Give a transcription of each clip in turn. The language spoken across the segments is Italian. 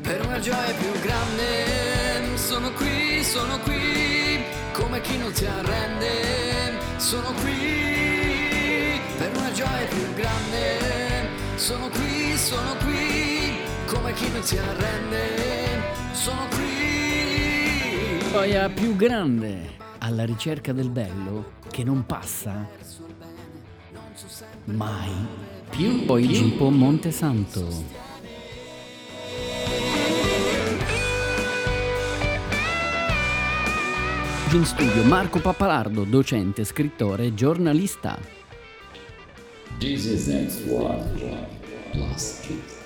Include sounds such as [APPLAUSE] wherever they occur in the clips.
Per una gioia più grande, sono qui, sono qui, come chi non si arrende, sono qui. Per una gioia più grande, sono qui, sono qui, come chi non si arrende, sono qui. Gioia più grande alla ricerca del bello che non passa mai più. Poi Gippo Montesanto. In studio Marco Pappalardo, docente, scrittore, giornalista. This is next one plus kids.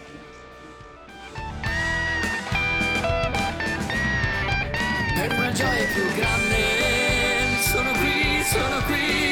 Per una gioia più grande, sono qui, sono qui,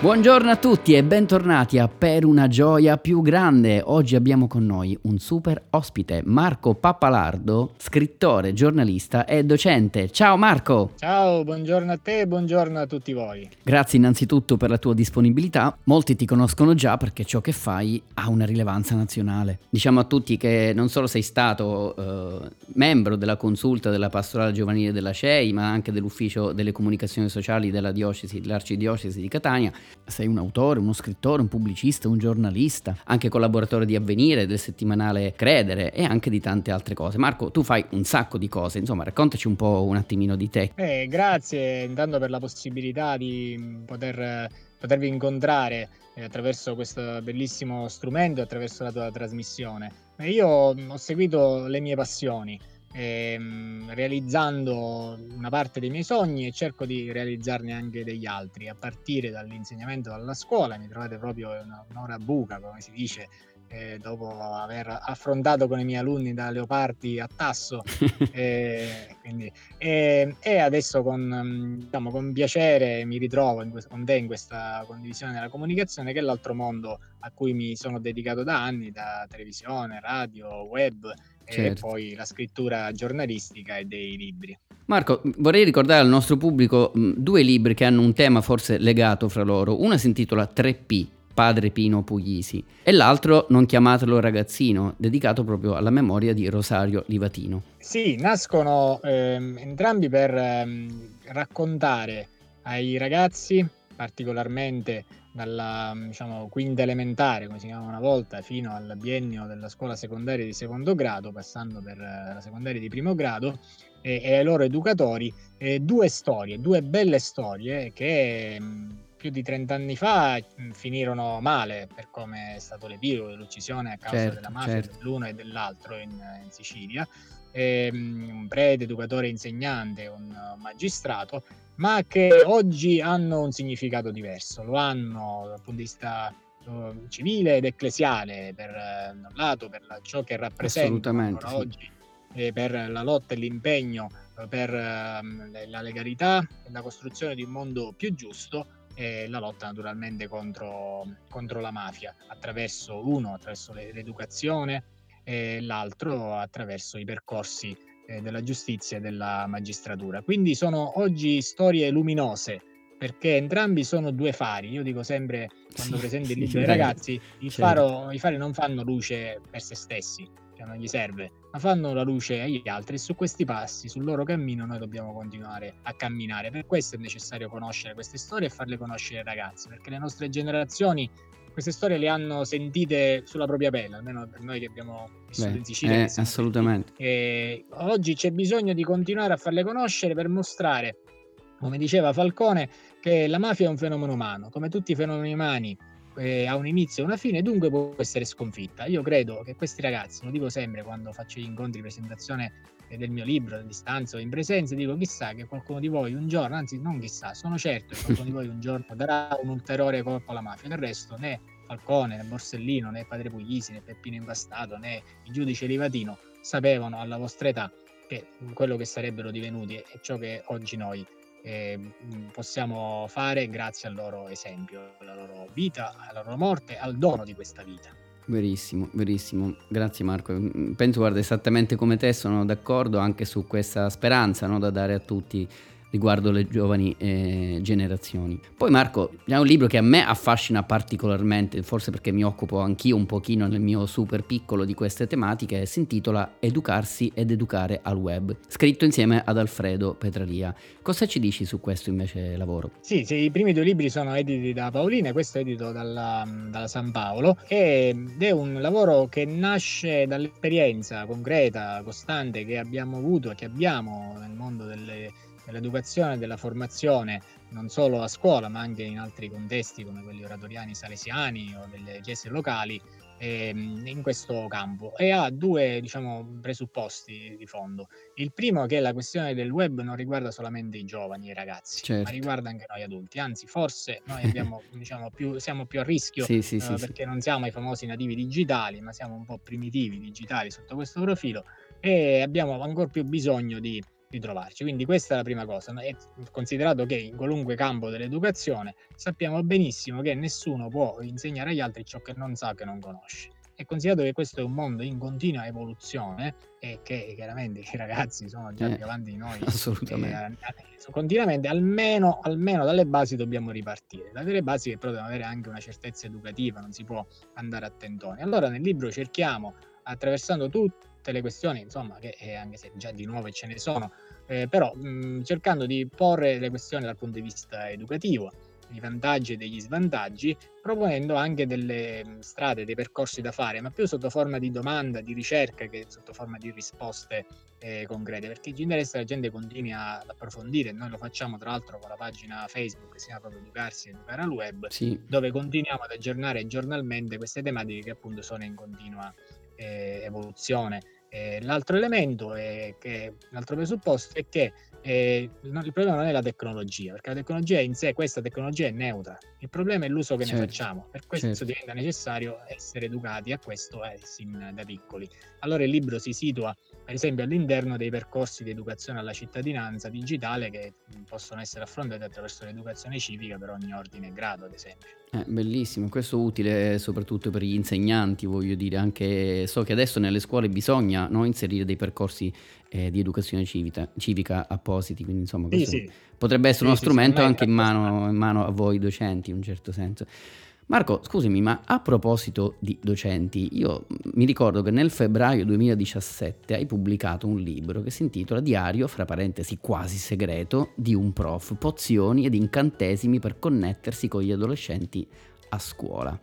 Buongiorno a tutti e bentornati a Per una gioia più grande. Oggi abbiamo con noi un super ospite, Marco Pappalardo, scrittore, giornalista e docente. Ciao Marco! Ciao, buongiorno a te e buongiorno a tutti voi. Grazie innanzitutto per la tua disponibilità. Molti ti conoscono già perché ciò che fai ha una rilevanza nazionale. Diciamo a tutti che non solo sei stato eh, membro della consulta della pastorale giovanile della CEI, ma anche dell'ufficio delle comunicazioni sociali della diocesi, dell'arcidiocesi di Catania. Sei un autore, uno scrittore, un pubblicista, un giornalista, anche collaboratore di Avvenire, del settimanale Credere e anche di tante altre cose. Marco, tu fai un sacco di cose, insomma, raccontaci un po' un attimino di te. Eh, grazie intanto per la possibilità di poter, potervi incontrare eh, attraverso questo bellissimo strumento, attraverso la tua trasmissione. Eh, Io ho seguito le mie passioni. Ehm, realizzando una parte dei miei sogni e cerco di realizzarne anche degli altri, a partire dall'insegnamento alla scuola, mi trovate proprio un'ora buca, come si dice, eh, dopo aver affrontato con i miei alunni da leopardi a tasso, [LAUGHS] eh, quindi, e, e adesso con, diciamo, con piacere mi ritrovo in quest- con te in questa condivisione della comunicazione, che è l'altro mondo a cui mi sono dedicato da anni, da televisione, radio, web e Certo. poi la scrittura giornalistica e dei libri. Marco, vorrei ricordare al nostro pubblico due libri che hanno un tema forse legato fra loro. Uno si intitola 3P, Padre Pino Puglisi, e l'altro Non chiamatelo ragazzino, dedicato proprio alla memoria di Rosario Livatino. Sì, nascono ehm, entrambi per ehm, raccontare ai ragazzi, particolarmente dalla diciamo, quinta elementare, come si chiamava una volta, fino al biennio della scuola secondaria di secondo grado, passando per eh, la secondaria di primo grado, e, e ai loro educatori, eh, due storie, due belle storie che mh, più di 30 anni fa mh, finirono male per come è stato l'epilogo dell'uccisione a causa Certo, della mafia certo. dell'uno e dell'altro in, in Sicilia ehm, un prete, educatore, insegnante, un eh, magistrato, ma che oggi hanno un significato diverso. Lo hanno dal punto di vista eh, civile ed ecclesiale, per eh, un lato, per la- ciò che rappresentano ancora sì. oggi, e per la lotta e l'impegno eh, per ehm, la legalità e la costruzione di un mondo più giusto e la lotta naturalmente contro, contro la mafia, attraverso uno, attraverso le- l'educazione, e l'altro attraverso i percorsi eh, della giustizia e della magistratura. Quindi sono oggi storie luminose perché entrambi sono due fari. Io dico sempre quando Sì, presento il sì, libro ai vero. ragazzi, Certo. faro- i fari non fanno luce per se stessi, cioè non gli serve, ma fanno la luce agli altri e su questi passi, sul loro cammino noi dobbiamo continuare a camminare. Per questo è necessario conoscere queste storie e farle conoscere ai ragazzi, perché le nostre generazioni queste storie le hanno sentite sulla propria pelle, almeno per noi che abbiamo vissuto Beh, in Sicilia. eh, assolutamente. e oggi c'è bisogno di continuare a farle conoscere per mostrare, come diceva Falcone, che la mafia è un fenomeno umano, come tutti i fenomeni umani eh, ha un inizio e una fine, dunque può essere sconfitta. Io credo che questi ragazzi, lo dico sempre quando faccio gli incontri di presentazione del mio libro, a distanza o in presenza, dico chissà che qualcuno di voi un giorno, anzi non chissà, sono certo che qualcuno di voi un giorno darà un ulteriore colpo alla mafia, del resto né Falcone, né Borsellino, né Padre Puglisi, né Peppino Impastato, né il giudice Livatino sapevano alla vostra età che quello che sarebbero divenuti è ciò che oggi noi eh, possiamo fare grazie al loro esempio, alla loro vita, alla loro morte, al dono di questa vita. Verissimo, verissimo. Grazie Marco. Penso, guarda, esattamente come te sono d'accordo anche su questa speranza no, da dare a tutti riguardo le giovani eh, generazioni. Poi Marco, è un libro che a me affascina particolarmente, forse perché mi occupo anch'io un pochino nel mio super piccolo di queste tematiche, si intitola Educarsi ed educare al web, scritto insieme ad Alfredo Petralia. Cosa ci dici su questo invece lavoro? Sì, sì i primi due libri sono editi da Paolina, questo è edito dalla, dalla San Paolo ed è un lavoro che nasce dall'esperienza concreta, costante che abbiamo avuto e che abbiamo nel mondo delle dell'educazione e della formazione non solo a scuola ma anche in altri contesti come quelli oratoriani salesiani o delle chiese locali ehm, in questo campo e ha due diciamo, presupposti di fondo. Il primo è che la questione del web non riguarda solamente i giovani e i ragazzi, certo. ma riguarda anche noi adulti, anzi forse noi [LAUGHS] abbiamo, diciamo, più, siamo più a rischio sì, sì, eh, sì, perché non siamo i famosi nativi digitali, ma siamo un po' primitivi digitali sotto questo profilo e abbiamo ancora più bisogno di ritrovarci. Quindi questa è la prima cosa. E considerato che in qualunque campo dell'educazione sappiamo benissimo che nessuno può insegnare agli altri ciò che non sa, che non conosce. E considerato che questo è un mondo in continua evoluzione e che chiaramente i ragazzi sono già eh, più avanti di noi assolutamente. Eh, continuamente, almeno, almeno, dalle basi dobbiamo ripartire. Dalle basi che però devono avere anche una certezza educativa, non si può andare a tentoni. Allora nel libro cerchiamo, attraversando tutto, tutte le questioni, insomma, che eh, anche se già di nuove ce ne sono, eh, però mh, cercando di porre le questioni dal punto di vista educativo, i vantaggi e degli svantaggi, proponendo anche delle strade, dei percorsi da fare, ma più sotto forma di domanda, di ricerca che sotto forma di risposte eh, concrete, perché ci interessa che la gente continui ad approfondire, noi lo facciamo tra l'altro con la pagina Facebook che si chiama proprio Educarsi e Educare al Web, sì. dove continuiamo ad aggiornare giornalmente queste tematiche che appunto sono in continua eh, evoluzione. Eh, l'altro elemento è che, l'altro presupposto è che eh, il problema non è la tecnologia, perché la tecnologia in sé, questa tecnologia è neutra, il problema è l'uso che certo, ne facciamo, per questo certo. diventa necessario essere educati a questo eh, sin da piccoli. Allora il libro si situa per esempio all'interno dei percorsi di educazione alla cittadinanza digitale che possono essere affrontati attraverso l'educazione civica per ogni ordine e grado, ad esempio. Eh, bellissimo, questo è utile soprattutto per gli insegnanti, voglio dire, anche so che adesso nelle scuole bisogna no, inserire dei percorsi eh, di educazione civica, civica, appositi, quindi insomma sì, sì. potrebbe essere sì, uno strumento anche in mano, in mano, a voi docenti in un certo senso. Marco, scusami, ma a proposito di docenti, io mi ricordo che nel febbraio 2017 hai pubblicato un libro che si intitola Diario, fra parentesi quasi segreto, di un prof, pozioni ed incantesimi per connettersi con gli adolescenti a scuola.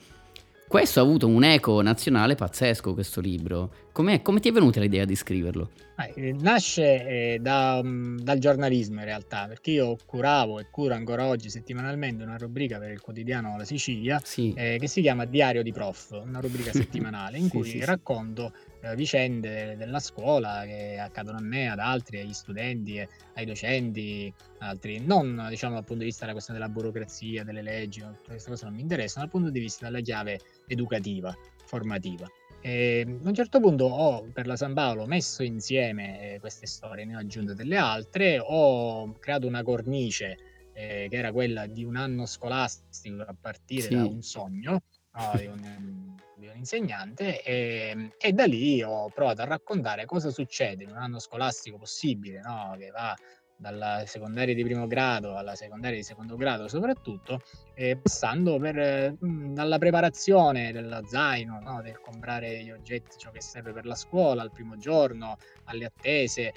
Questo ha avuto un eco nazionale pazzesco, questo libro. Com'è, come ti è venuta l'idea di scriverlo? Eh, nasce eh, da, um, dal giornalismo in realtà, perché io curavo e curo ancora oggi settimanalmente una rubrica per il quotidiano La Sicilia sì. eh, che si chiama Diario di Prof, una rubrica [LAUGHS] settimanale in cui sì, sì, racconto eh, vicende della scuola che accadono a me, ad altri, agli studenti, ai docenti, altri. Non diciamo dal punto di vista della questione della burocrazia, delle leggi, queste cose non mi interessano, dal punto di vista della chiave educativa, formativa. Ehm, a un certo punto ho per la San Paolo messo insieme eh, queste storie, ne ho aggiunto delle altre, ho creato una cornice eh, che era quella di un anno scolastico a partire sì. da un sogno no, di, un, di, un, insegnante e, ehm, e, da lì ho provato a raccontare cosa succede in un anno scolastico possibile, no, che va dalla secondaria di primo grado alla secondaria di secondo grado soprattutto, eh, passando per, mh, dalla preparazione dello zaino, no? del comprare gli oggetti, ciò che serve per la scuola al primo giorno, alle attese,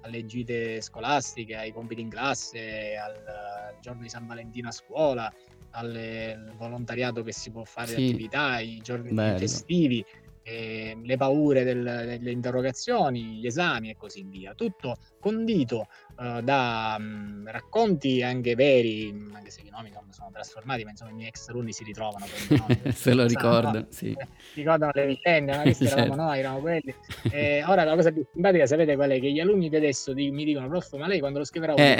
alle gite scolastiche, ai compiti in classe, al, al giorno di San Valentino a scuola, al volontariato che si può fare sì. attività, ai giorni Bello. festivi eh, le paure del, delle interrogazioni, gli esami e così via. Tutto condito uh, da um, racconti anche veri, anche se i nomi non sono trasformati, ma insomma i miei ex alunni si ritrovano. Nomi, [LAUGHS] se lo ricordano, no? sì. Eh, ricordano le vicende, ma [LAUGHS] questi certo. eravamo noi, eravamo quelli. E ora la cosa più simpatica, sapete qual è? Che gli alunni di adesso di, mi dicono, prof, ma lei quando lo scriverà... Eh,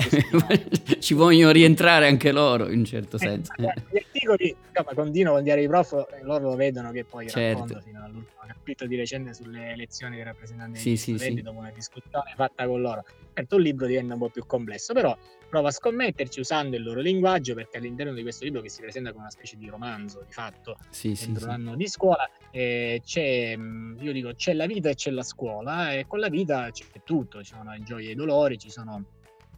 [LAUGHS] ci vogliono rientrare anche loro, in un certo eh, senso. Gli articoli, insomma, continuo con diario di prof, loro lo vedono che poi certo. racconto fino all'ultimo ho capito di recente sulle elezioni dei rappresentanti Sì, degli sì, studenti sì. dopo una discussione fatta con loro. Certo, un libro diventa un po' più complesso, però provo a scommetterci usando il loro linguaggio perché all'interno di questo libro che si presenta come una specie di romanzo di fatto Sì, sì, dentro sì. un anno di scuola eh, c'è, mh, io dico, c'è la vita e c'è la scuola e con la vita c'è tutto, ci sono le gioie e i dolori, ci sono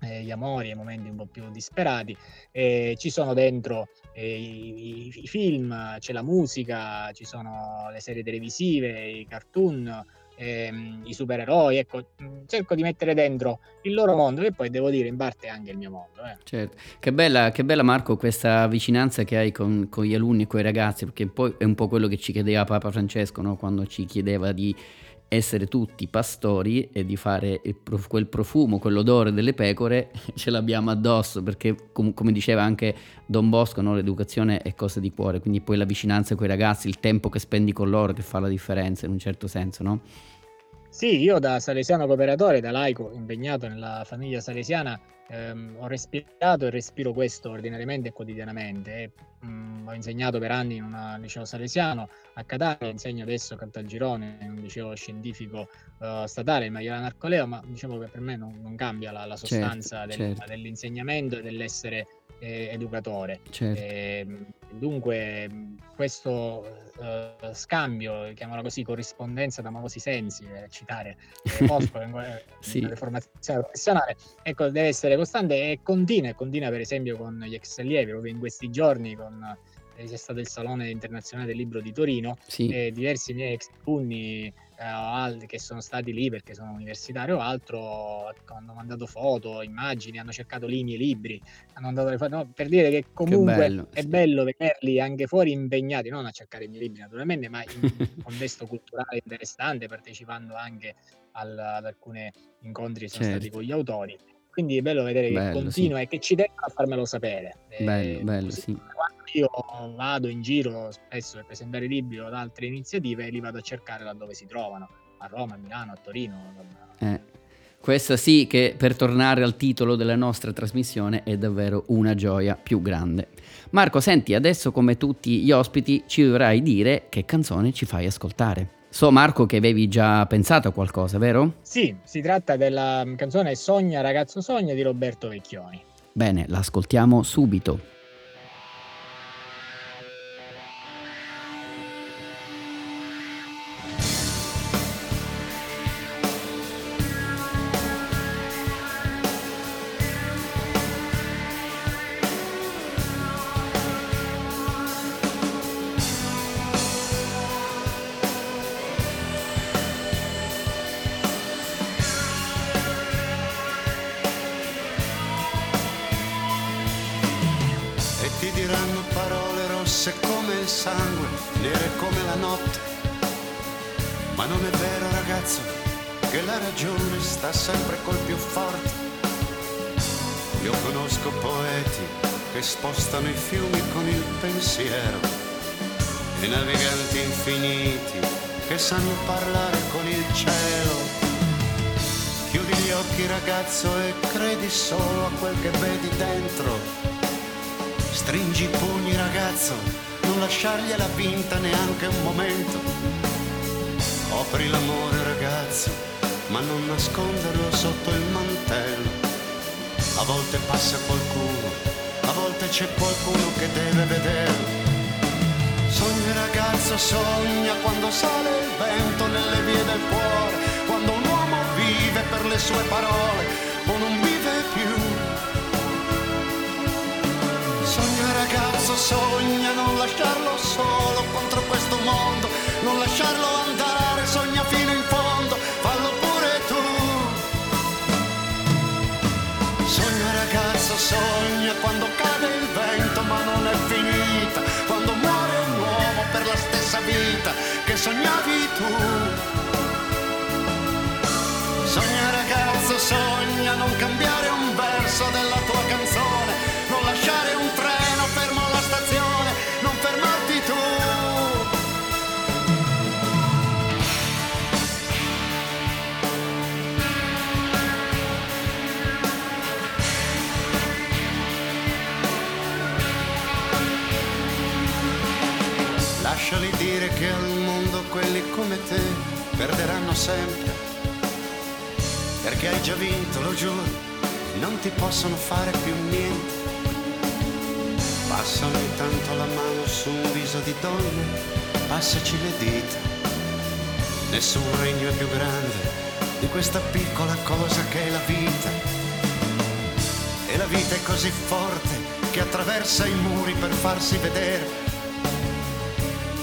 eh, gli amori e i momenti un po' più disperati, eh, ci sono dentro eh, i, i- i film, c'è la musica, ci sono le serie televisive, i cartoon, ehm, i supereroi, ecco, mh, cerco di mettere dentro il loro mondo e poi devo dire in parte anche il mio mondo. eh. Certo, che bella, che bella Marco questa vicinanza che hai con, con gli alunni e con i ragazzi, perché poi è un po' quello che ci chiedeva Papa Francesco, no? quando ci chiedeva di essere tutti pastori e di fare prof- quel profumo, quell'odore delle pecore, [LAUGHS] ce l'abbiamo addosso, perché com- come diceva anche Don Bosco, no? l'educazione è cosa di cuore, quindi poi la vicinanza con i ragazzi, il tempo che spendi con loro che fa la differenza in un certo senso, no? Sì, io da salesiano cooperatore, da laico impegnato nella famiglia salesiana, ehm, ho respirato e respiro questo ordinariamente e quotidianamente. E, mm, ho insegnato per anni in un liceo salesiano a Catania, insegno adesso a Caltagirone, in un liceo scientifico eh, statale, il Maiorana Arcoleo, ma diciamo che per me non, non cambia la, la Certo, sostanza del- certo. dell'insegnamento e dell'essere eh, educatore. Certo. Ehm, dunque, questo eh, scambio, chiamiamolo così, corrispondenza d'amorosi sensi, per citare eh, [LAUGHS] in que- Sì. formazione professionale, ecco, deve essere costante e continua, e continua per esempio con gli ex allievi, proprio in questi giorni con eh, c'è stato il Salone Internazionale del Libro di Torino Sì, e diversi miei ex alunni eh, che sono stati lì perché sono universitari o altro hanno mandato foto, immagini, hanno cercato lì i miei libri, hanno mandato le foto, no, per dire che comunque bello, è sì. bello vederli anche fuori impegnati, non a cercare i miei libri naturalmente, ma in [LAUGHS] un contesto culturale interessante, partecipando anche al- ad alcuni incontri che sono stati Certo. con gli autori. Quindi è bello vedere che Bello, sì. continua e che ci tengono a farmelo sapere. bello, Eh, bello, sì. quando io vado in giro spesso per presentare libri o ad altre iniziative, li vado a cercare laddove si trovano, a Roma, a Milano, a Torino. Eh, questa sì che per tornare al titolo della nostra trasmissione è davvero una gioia più grande. Marco, senti, adesso come tutti gli ospiti ci dovrai dire che canzone ci fai ascoltare. So Marco che avevi già pensato a qualcosa, vero? Sì, si tratta della canzone Sogna ragazzo sogna di Roberto Vecchioni. Bene, l'ascoltiamo subito. Diranno parole rosse come il sangue, nere come la notte. Ma non è vero ragazzo che la ragione sta sempre col più forte. Io conosco poeti che spostano i fiumi con il pensiero e naviganti infiniti che sanno parlare con il cielo. Chiudi gli occhi ragazzo e credi solo a quel che vedi dentro. Stringi i pugni ragazzo, non lasciargliela vinta neanche un momento. Offri l'amore ragazzo, ma non nasconderlo sotto il mantello. A volte passa qualcuno, a volte c'è qualcuno che deve vederlo. Sogna ragazzo, sogna quando sale il vento nelle vie del cuore, quando un uomo vive per le sue parole o non vive più. Sogna non lasciarlo solo contro questo mondo, non lasciarlo andare, sogna fino in fondo, fallo pure tu. Sogna ragazzo, sogna quando cade il vento ma non è finita, quando muore un uomo per la stessa vita che sognavi tu. Sogna ragazzo, sogna non cambiare un verso della Lasciali dire che al mondo quelli come te perderanno sempre. Perché hai già vinto, lo giuro, non ti possono fare più niente. Passano intanto la mano su un viso di donna, passaci le dita. Nessun regno è più grande di questa piccola cosa che è la vita. E la vita è così forte che attraversa i muri per farsi vedere.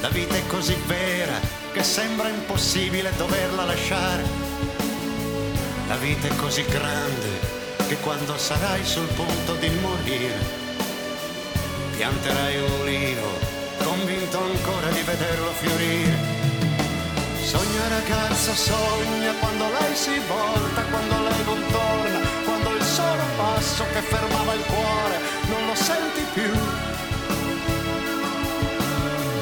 La vita è così vera che sembra impossibile doverla lasciare. La vita è così grande che quando sarai sul punto di morire, pianterai un ulivo, convinto ancora di vederlo fiorire. Sogna ragazza, sogna quando lei si volta, quando lei non torna, quando il solo passo che fermava il cuore non lo senti più.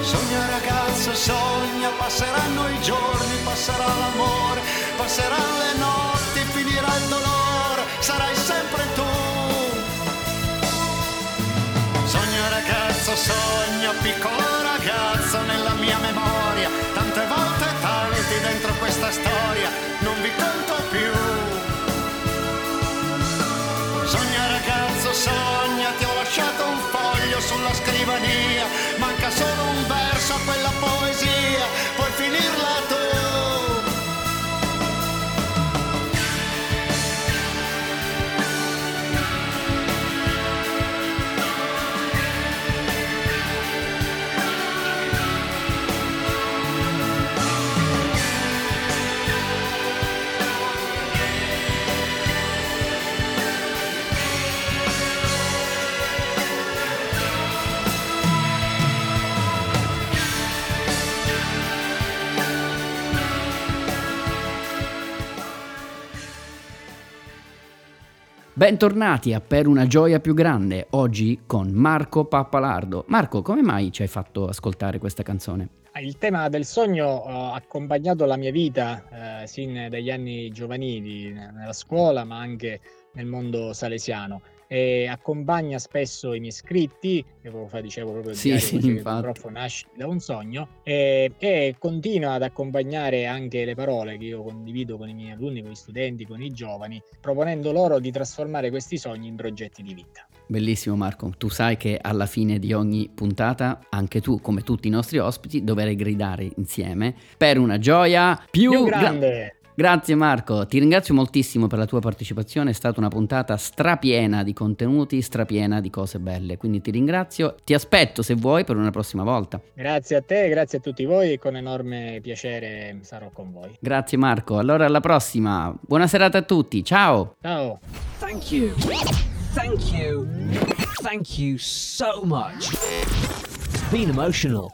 Sogna ragazza, sogna, passeranno i giorni, passerà l'amore, passeranno le notti, finirà il dolore, sarai sempre tu. Sogna ragazzo, sogna piccolo ragazzo nella mia memoria, tante volte tanti dentro questa storia, non vi conto più. Bentornati a Per una gioia più grande, oggi con Marco Pappalardo. Marco, come mai ci hai fatto ascoltare questa canzone? Il tema del sogno ha accompagnato la mia vita eh, sin dagli anni giovanili, nella scuola, ma anche nel mondo salesiano. E accompagna spesso i miei scritti, che poco fa dicevo proprio il Sì, diario sì, infatti. Prof nasce da un sogno, e, e continua ad accompagnare anche le parole che io condivido con i miei alunni, con gli studenti, con i giovani, proponendo loro di trasformare questi sogni in progetti di vita. Bellissimo Marco, tu sai che alla fine di ogni puntata, anche tu, come tutti i nostri ospiti, dovrai gridare insieme per una gioia più, Più gra- grande! Grazie Marco, ti ringrazio moltissimo per la tua partecipazione, è stata una puntata strapiena di contenuti, strapiena di cose belle, quindi ti ringrazio, ti aspetto se vuoi per una prossima volta. Grazie a te, grazie a tutti voi e con enorme piacere sarò con voi. Grazie Marco, allora alla prossima, buona serata a tutti, ciao! Ciao! Thank you. Thank you. Thank you so much. It's been emotional.